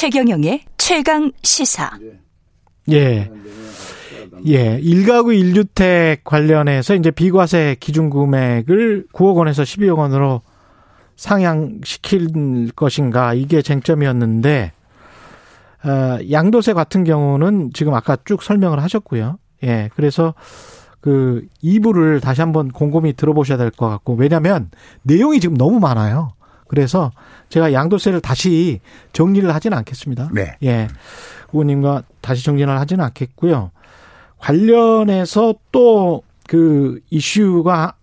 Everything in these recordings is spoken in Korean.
최경영의 최강 시사. 예. 예. 일가구 1주택 관련해서 이제 비과세 기준 금액을 9억 원에서 12억 원으로 상향시킬 것인가 이게 쟁점이었는데 어, 양도세 같은 경우는 지금 아까 쭉 설명을 하셨고요. 예. 그래서 그 2부를 다시 한번 곰곰이 들어보셔야 될 것 같고 왜냐하면 내용이 지금 너무 많아요. 그래서 제가 양도세를 다시 정리를 하지는 않겠습니다. 네. 예. 의원님과 다시 정리를 하지는 않겠고요. 관련해서 또 그 이슈가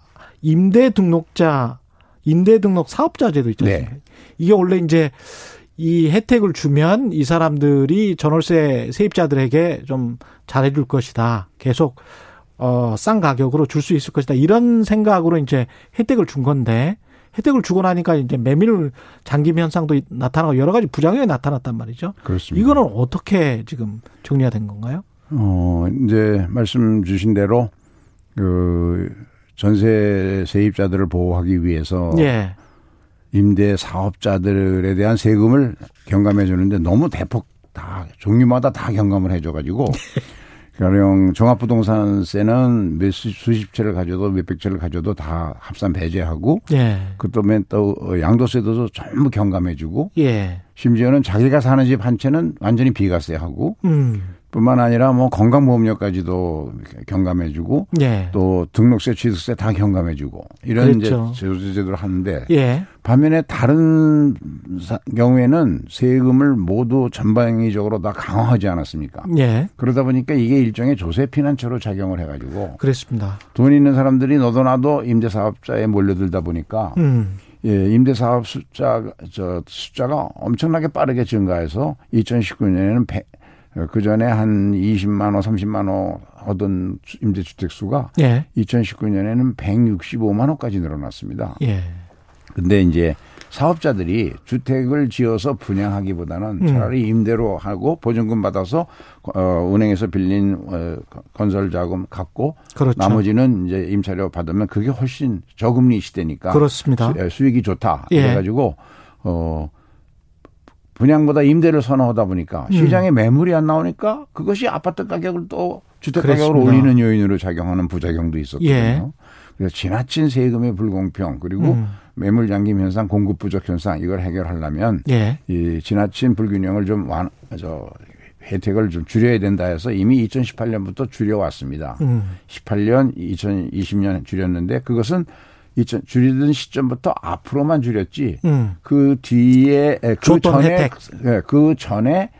임대 등록자, 임대 등록 사업자 제도 있죠. 네. 이게 원래 이제 이 혜택을 주면 이 사람들이 전월세 세입자들에게 좀 잘해줄 것이다. 계속 어, 싼 가격으로 줄 수 있을 것이다. 이런 생각으로 이제 혜택을 준 건데 혜택을 주고 나니까 이제 매밀 잠김 현상도 나타나고 여러 가지 부작용이 나타났단 말이죠. 그렇습니다. 이거는 어떻게 지금 정리가 된 건가요? 어, 이제 말씀 주신 대로 그 전세 세입자들을 보호하기 위해서 예. 임대 사업자들에 대한 세금을 경감해 주는데 너무 대폭 다 종류마다 다 경감을 해줘 가지고 가령 종합부동산세는 몇 수십 채를 가져도 몇백 채를 가져도 다 합산 배제하고 예. 그다음에 또 양도세도 전부 경감해주고 예. 심지어는 자기가 사는 집 한 채는 완전히 비과세하고 음. 뿐만 아니라 뭐 건강보험료까지도 경감해주고 예. 또 등록세, 취득세 다 경감해주고 이런 그렇죠. 이제 제도를 하는데 예. 반면에 다른 경우에는 세금을 모두 전방위적으로 다 강화하지 않았습니까? 예. 그러다 보니까 이게 일종의 조세 피난처로 작용을 해가지고 그렇습니다. 돈 있는 사람들이 너도 나도 임대사업자에 몰려들다 보니까 음. 예, 임대사업 숫자, 저, 숫자가 엄청나게 빠르게 증가해서 2019년에는 100, 그 전에 한 20만 호, 30만 호 얻은 임대주택 수가 예. 2019년에는 165만 호까지 늘어났습니다. 예. 근데 이제 사업자들이 주택을 지어서 분양하기보다는 음. 차라리 임대로 하고 보증금 받아서 어 은행에서 빌린 어 건설 자금 갖고 그렇죠. 나머지는 이제 임차료 받으면 그게 훨씬 저금리 시대니까 그렇습니다. 수, 익이 좋다. 예. 그래 가지고 어 분양보다 임대를 선호하다 보니까 음. 시장에 매물이 안 나오니까 그것이 아파트 가격을 또 주택 가격을 올리는 요인으로 작용하는 부작용도 있었거든요. 예. 그래서 지나친 세금의 불공평 그리고 음. 매물 잠김 현상, 공급 부족 현상 이걸 해결하려면 예. 이 지나친 불균형을 좀 완, 저 혜택을 좀 줄여야 된다 해서 이미 2018년부터 줄여왔습니다. 음. 18년, 2020년 줄였는데 그것은 2000 줄이던 시점부터 앞으로만 줄였지 음. 그 뒤에 그 전에 혜택. 예, 그 전에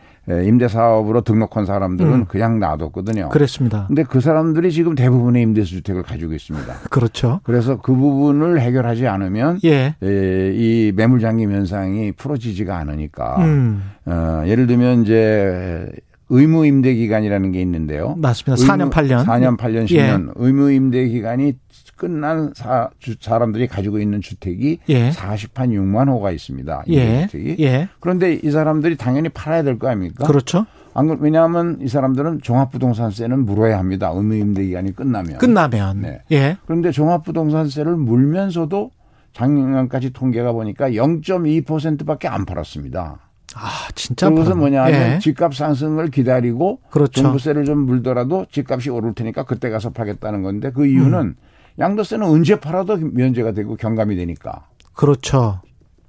임대 사업으로 등록한 사람들은 음. 그냥 놔뒀거든요. 그렇습니다. 근데 그 사람들이 지금 대부분의 임대주택을 가지고 있습니다. 그렇죠. 그래서 그 부분을 해결하지 않으면 예. 예, 이 매물 잠김 현상이 풀어지지가 않으니까 음. 어, 예를 들면 이제 의무 임대 기간이라는 게 있는데요. 맞습니다. 4년 8년. 4년 8년 10년 예. 의무 임대 기간이 끝난 사, 주, 사람들이 가지고 있는 주택이 예. 40한 6만 호가 있습니다. 예. 주택이. 예. 그런데 이 사람들이 당연히 팔아야 될 거 아닙니까? 그렇죠. 안, 왜냐하면 이 사람들은 종합부동산세는 물어야 합니다. 의무 임대 기간이 끝나면. 끝나면. 네. 예. 그런데 종합부동산세를 물면서도 작년까지 통계가 보니까 0.2%밖에 안 팔았습니다. 아, 진짜. 그것은 뭐냐 하면 예. 집값 상승을 기다리고 그렇죠. 종부세를 좀 물더라도 집값이 오를 테니까 그때 가서 팔겠다는 건데 그 이유는 음. 양도세는 언제 팔아도 면제가 되고 경감이 되니까. 그렇죠.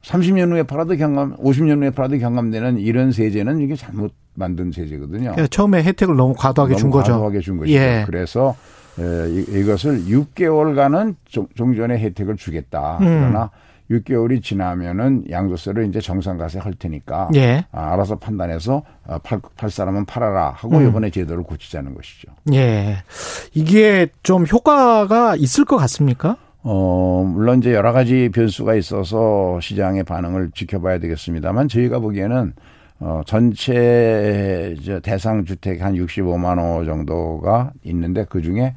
30년 후에 팔아도 경감, 50년 후에 팔아도 경감되는 이런 세제는 이게 잘못 만든 세제거든요. 그러니까 처음에 혜택을 너무 과도하게 너무 준 거죠. 과도하게 준 것이죠. 예. 그래서 이것을 6개월간은 종전의 혜택을 주겠다. 음. 그러나 6개월이 지나면은 양도세를 이제 정상가세 할 테니까 예. 아, 알아서 판단해서 아, 팔, 팔 사람은 팔아라 하고 음. 이번에 제도를 고치자는 것이죠. 예. 이게 좀 효과가 있을 것 같습니까? 어, 물론 이제 여러 가지 변수가 있어서 시장의 반응을 지켜봐야 되겠습니다만 저희가 보기에는 어, 전체 대상 주택 한 65만 호 정도가 있는데 그 중에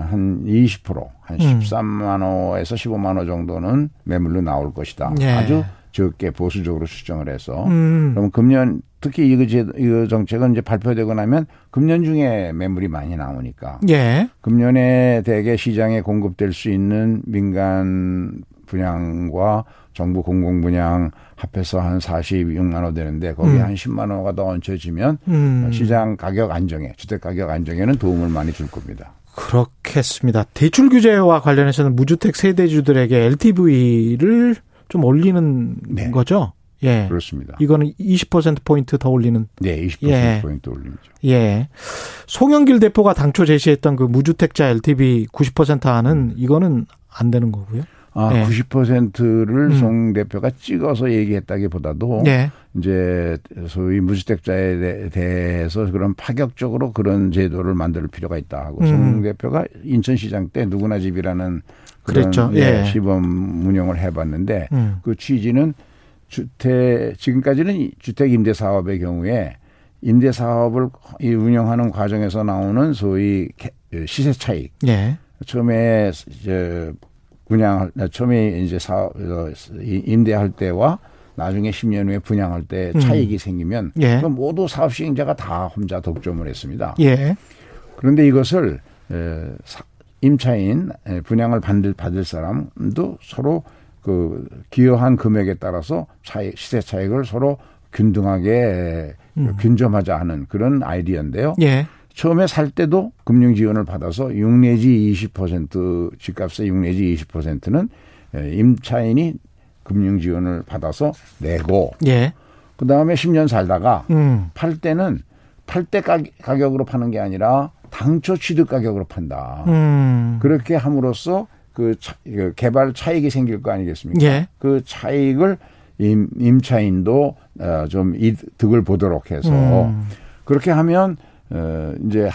한 20%, 한 음. 13만 호에서 15만 호 정도는 매물로 나올 것이다. 예. 아주 적게 보수적으로 추정을 해서 음. 그럼 금년 특히 이거 제 이거 정책은 이제 발표되고 나면 금년 중에 매물이 많이 나오니까 예. 금년에 대개 시장에 공급될 수 있는 민간 분양과 정부 공공 분양 합해서 한 46만 원 되는데 거기에 음. 한 10만 원가 더 얹혀지면 음. 시장 가격 안정에 주택 가격 안정에는 도움을 많이 줄 겁니다. 그렇겠습니다. 대출 규제와 관련해서는 무주택 세대주들에게 LTV를 좀 올리는 네. 거죠? 예. 그렇습니다. 이거는 20% 포인트 더 올리는. 네, 20% 예. 포인트 올리죠. 예. 송영길 대표가 당초 제시했던 그 무주택자 LTV 90% 하는 음. 이거는 안 되는 거고요. 아, 예. 90%를 음. 송 대표가 찍어서 얘기했다기보다도 예. 이제 소위 무주택자에 대해서 그런 파격적으로 그런 제도를 만들 필요가 있다 하고 음. 송 대표가 인천시장 때 누구나 집이라는 그런 그랬죠. 예. 시범 운영을 해봤는데 음. 그 취지는 주택 지금까지는 주택 임대 사업의 경우에 임대 사업을 운영하는 과정에서 나오는 소위 시세 차익. 예. 처음에 이제 분양 처음에 이제 사업 임대할 때와 나중에 10년 후에 분양할 때 음. 차익이 음. 생기면 예. 그럼 모두 사업 시행자가 다 혼자 독점을 했습니다. 예. 그런데 이것을 임차인 분양을 받을 받을 사람도 서로 그 기여한 금액에 따라서 차익 시세 차익을 서로 균등하게 음. 균점하자 하는 그런 아이디어인데요. 예. 처음에 살 때도 금융 지원을 받아서 6 내지 20% 집값의 6 내지 20%는 임차인이 금융 지원을 받아서 내고 예. 그 다음에 10년 살다가 음. 팔 때는 팔 때 가격으로 파는 게 아니라 당초 취득 가격으로 판다. 음. 그렇게 함으로써 그, 차, 그 개발 차익이 생길 거 아니겠습니까? 예. 그 차익을 임, 임차인도 어, 좀 이득을 보도록 해서 음. 그렇게 하면 어, 이제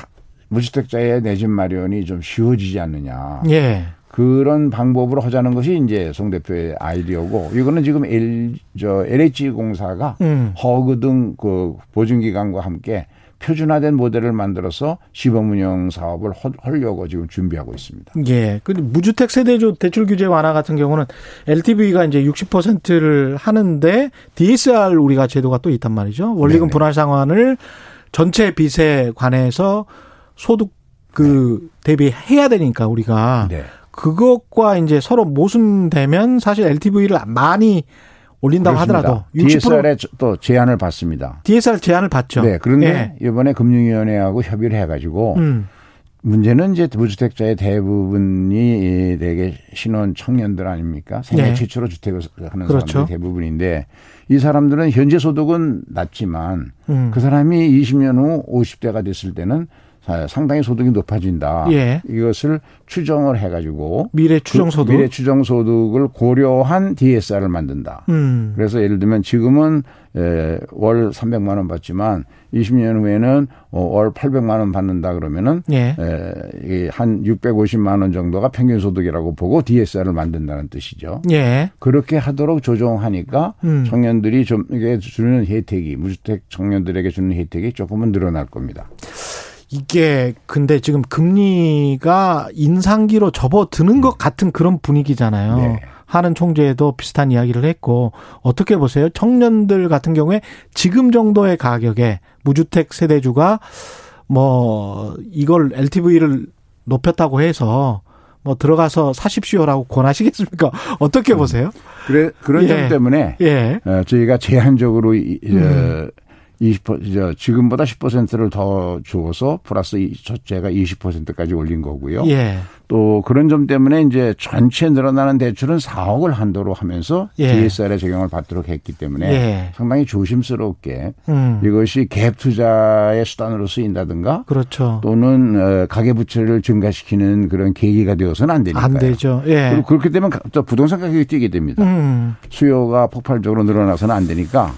무주택자의 내 집 마련이 좀 쉬워지지 않느냐. 예. 그런 방법으로 하자는 것이 이제 송 대표의 아이디어고 이거는 지금 L 저 LH 공사가 음. 허그 등 그 보증기관과 함께 표준화된 모델을 만들어서 시범 운영 사업을 하려고 지금 준비하고 있습니다. 예. 근데 무주택 세대주 대출 규제 완화 같은 경우는 LTV가 이제 60%를 하는데 DSR 우리가 제도가 또 있단 말이죠. 원리금. 분할 상환을 전체 빚에 관해서 소득 그 네. 대비해야 되니까 우리가 네. 그것과 이제 서로 모순되면 사실 LTV를 많이 올린다고 그렇습니다. 하더라도 60% DSR에 또 제안을 받습니다. DSR 제안을 받죠. 네. 그런데 예. 이번에 금융위원회하고 협의를 해가지고 음. 문제는 이제 무주택자의 대부분이 되게 신혼 청년들 아닙니까? 생애 네. 최초로 주택을 하는 그렇죠. 사람들이 대부분인데 이 사람들은 현재 소득은 낮지만 음. 그 사람이 20년 후 50대가 됐을 때는 상당히 소득이 높아진다. 예. 이것을 추정을 해가지고 미래 추정 소득, 그 미래 추정 소득을 고려한 DSR을 만든다. 음. 그래서 예를 들면 지금은 월 300만 원 받지만 20년 후에는 어, 월 800만 원 받는다 그러면은 예. 한 650만 원 정도가 평균 소득이라고 보고 DSR을 만든다는 뜻이죠. 예. 그렇게 하도록 조정하니까 음. 청년들이 좀 이게 주는 혜택이 무주택 청년들에게 주는 혜택이 조금은 늘어날 겁니다. 이게 근데 지금 금리가 인상기로 접어드는 것 같은 그런 분위기잖아요. 네. 하는 총재도 비슷한 이야기를 했고 어떻게 보세요? 청년들 같은 경우에 지금 정도의 가격에 무주택 세대주가 뭐 이걸 LTV를 높였다고 해서 뭐 들어가서 사십시오라고 권하시겠습니까? 어떻게 음. 보세요? 그래 그런 예. 점 때문에 예. 어, 저희가 제한적으로 음. 20% 지금보다 10%를 더 주어서 플러스 첫째가 20%까지 올린 거고요. 예. 또 그런 점 때문에 이제 전체 늘어나는 대출은 4억을 한도로 하면서 예. DSR의 적용을 받도록 했기 때문에 예. 상당히 조심스럽게 음. 이것이 갭 투자의 수단으로 쓰인다든가 그렇죠. 또는 어, 가계 부채를 증가시키는 그런 계기가 되어서는 안 되니까요. 안 되죠. 예. 그리고 그렇게 되면 또 부동산 가격이 뛰게 됩니다. 음. 수요가 폭발적으로 늘어나서는 안 되니까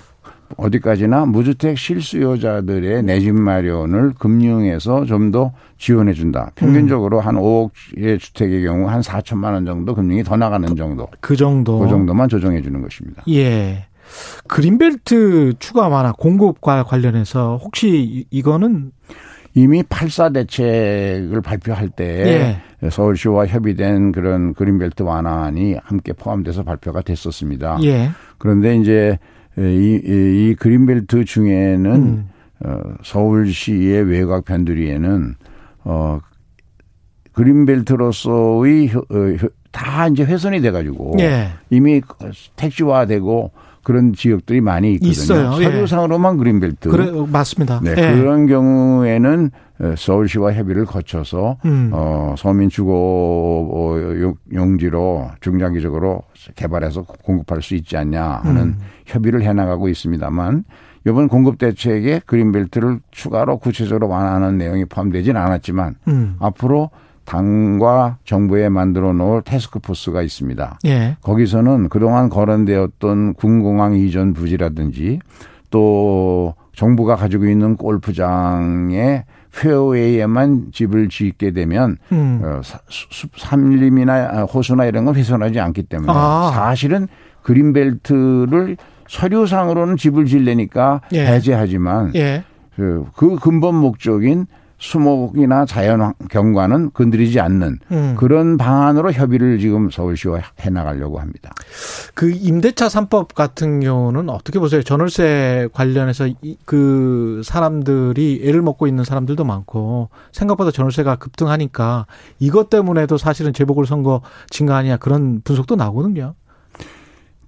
어디까지나 무주택 실수요자들의 내 집 마련을 금융에서 좀 더 지원해 준다. 평균적으로 음. 한 5억의 주택의 경우 한 4천만 원 정도 금융이 더 나가는 정도. 그 정도. 그 정도만 조정해 주는 것입니다. 예. 그린벨트 추가 완화 공급과 관련해서 혹시 이거는 이미 8사 대책을 발표할 때 예. 서울시와 협의된 그런 그린벨트 완화안이 함께 포함돼서 발표가 됐었습니다. 예. 그런데 이제 예, 이, 이, 이 그린벨트 중에는 음. 어, 서울시의 외곽 변두리에는 어, 그린벨트로서의 효, 어, 효, 다 이제 훼손이 돼가지고 예. 이미 택시화되고 그런 지역들이 많이 있거든요. 있어요. 예. 서류상으로만 예. 그린벨트. 그래 맞습니다. 네, 예. 그런 경우에는 서울시와 협의를 거쳐서 음. 어, 서민 주거 어, 용지로 중장기적으로 개발해서 공급할 수 있지 않냐 하는 음. 협의를 해나가고 있습니다만 이번 공급 대책에 그린벨트를 추가로 구체적으로 완화하는 내용이 포함되지는 않았지만 음. 앞으로 당과 정부에 만들어 놓을 테스크포스가 있습니다. 예. 거기서는 그동안 거론되었던 군공항 이전 부지라든지 또 정부가 가지고 있는 골프장의 페어웨이에만 집을 짓게 되면 음. 어, 산림이나 호수나 이런 건 훼손하지 않기 때문에 아. 사실은 그린벨트를 서류상으로는 집을 짓려니까 예. 해제하지만 예. 그, 그 근본 목적인 수목이나 자연 경관은 건드리지 않는 음. 그런 방안으로 협의를 지금 서울시와 해 나가려고 합니다. 그 임대차 3법 같은 경우는 어떻게 보세요? 전월세 관련해서 그 사람들이 애를 먹고 있는 사람들도 많고 생각보다 전월세가 급등하니까 이것 때문에도 사실은 재보궐 선거 증가하냐 그런 분석도 나오거든요.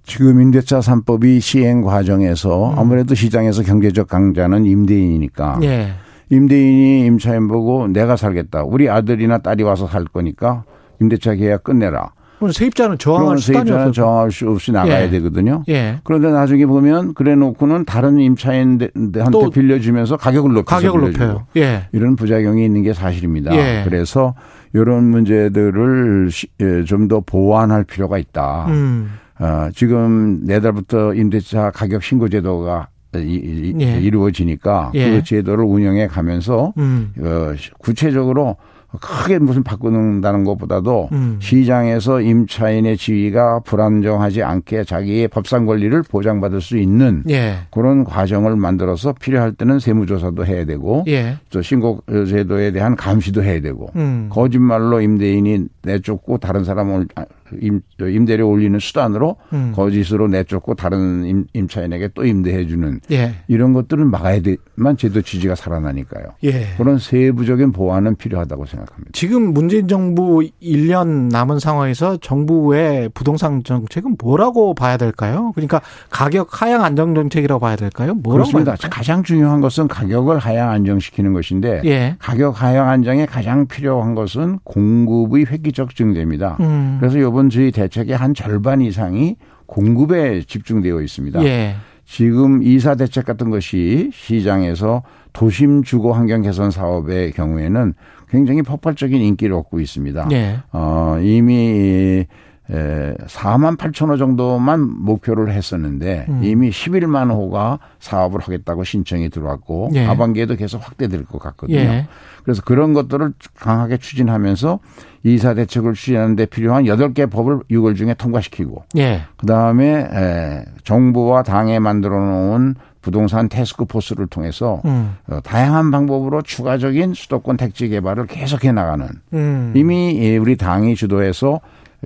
지금 임대차 3법이 시행 과정에서 음. 아무래도 시장에서 경제적 강자는 임대인이니까 예. 임대인이 임차인 보고 내가 살겠다. 우리 아들이나 딸이 와서 살 거니까 임대차 계약 끝내라. 그럼 세입자는 저항할 세입자는 저항할 수 없이 나가야 예. 되거든요. 예. 그런데 나중에 보면 그래 놓고는 다른 임차인한테 빌려주면서 가격을 높여서 가격을 높여요. 예. 이런 부작용이 있는 게 사실입니다. 예. 그래서 이런 문제들을 예, 좀더 보완할 필요가 있다. 음. 어, 지금 내달부터 임대차 가격 신고 제도가 이, 예. 이루어지니까 예. 그 제도를 운영해 가면서 음. 어, 구체적으로 크게 무슨 바꾸는다는 것보다도 음. 시장에서 임차인의 지위가 불안정하지 않게 자기의 법상 권리를 보장받을 수 있는 예. 그런 과정을 만들어서 필요할 때는 세무조사도 해야 되고 예. 또 신고 제도에 대한 감시도 해야 되고 음. 거짓말로 임대인이 내쫓고 다른 사람을 임, 임대료 올리는 수단으로 음. 거짓으로 내쫓고 다른 임, 임차인에게 또 임대해주는 예. 이런 것들은 막아야 되만 제도 취지가 살아나니까요. 예. 그런 세부적인 보완은 필요하다고 생각합니다. 지금 문재인 정부 1년 남은 상황에서 정부의 부동산 정책은 뭐라고 봐야 될까요? 그러니까 가격 하향 안정 정책이라고 봐야 될까요? 뭐라고 그렇습니다. 가장 중요한 것은 가격을 하향 안정시키는 것인데 예. 가격 하향 안정에 가장 필요한 것은 공급의 획기적 증대입니다. 음. 그래서 이번 저희 대책의 한 절반 이상이 공급에 집중되어 있습니다. 예. 지금 이사 대책 같은 것이 시장에서 도심 주거 환경 개선 사업의 경우에는 굉장히 폭발적인 인기를 얻고 있습니다. 예. 어, 이미 에, 4만 8천 호 정도만 목표를 했었는데 음. 이미 11만 호가 사업을 하겠다고 신청이 들어왔고 예. 하반기에도 계속 확대될 것 같거든요. 예. 그래서 그런 것들을 강하게 추진하면서 이사 대책을 추진하는 데 필요한 8개 법을 6월 중에 통과시키고 예. 그다음에 에, 정부와 당에 만들어 놓은 부동산 테스크 포스를 통해서 음. 어, 다양한 방법으로 추가적인 수도권 택지 개발을 계속해 나가는 음. 이미 우리 당이 주도해서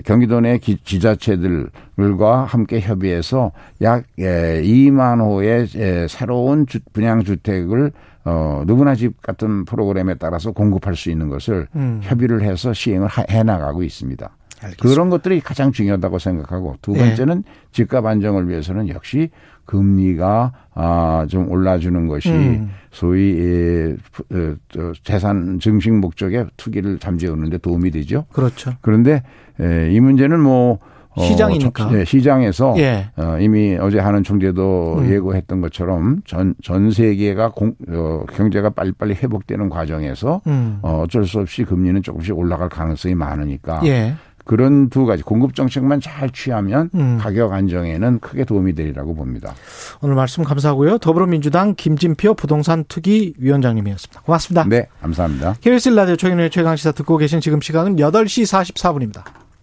경기도 내 기, 지자체들과 함께 협의해서 약 2만 호의 새로운 분양 주택을 어, 누구나 집 같은 프로그램에 따라서 공급할 수 있는 것을 음. 협의를 해서 시행을 해 나가고 있습니다. 알겠습니다. 그런 것들이 가장 중요하다고 생각하고 두 네. 번째는 네. 집값 안정을 위해서는 역시 금리가 아, 좀 올라주는 것이 음. 소위 에, 어, 재산 증식 목적의 투기를 잠재우는데 도움이 되죠. 그렇죠. 그런데 에, 이 문제는 뭐 어, 시장이니까. 네, 시장에서 예. 어, 이미 어제 하는 총재도 음. 예고했던 것처럼 전, 전 세계가 공, 어, 경제가 빨리빨리 회복되는 과정에서 음. 어, 어쩔 수 없이 금리는 조금씩 올라갈 가능성이 많으니까 예. 그런 두 가지 공급 정책만 잘 취하면 음. 가격 안정에는 크게 도움이 되리라고 봅니다. 오늘 말씀 감사하고요. 더불어민주당 김진표 부동산 투기 위원장님이었습니다. 고맙습니다. 네, 감사합니다. KBS 라디오 최근의 최강 시사 듣고 계신 지금 시각은 8시 44분입니다.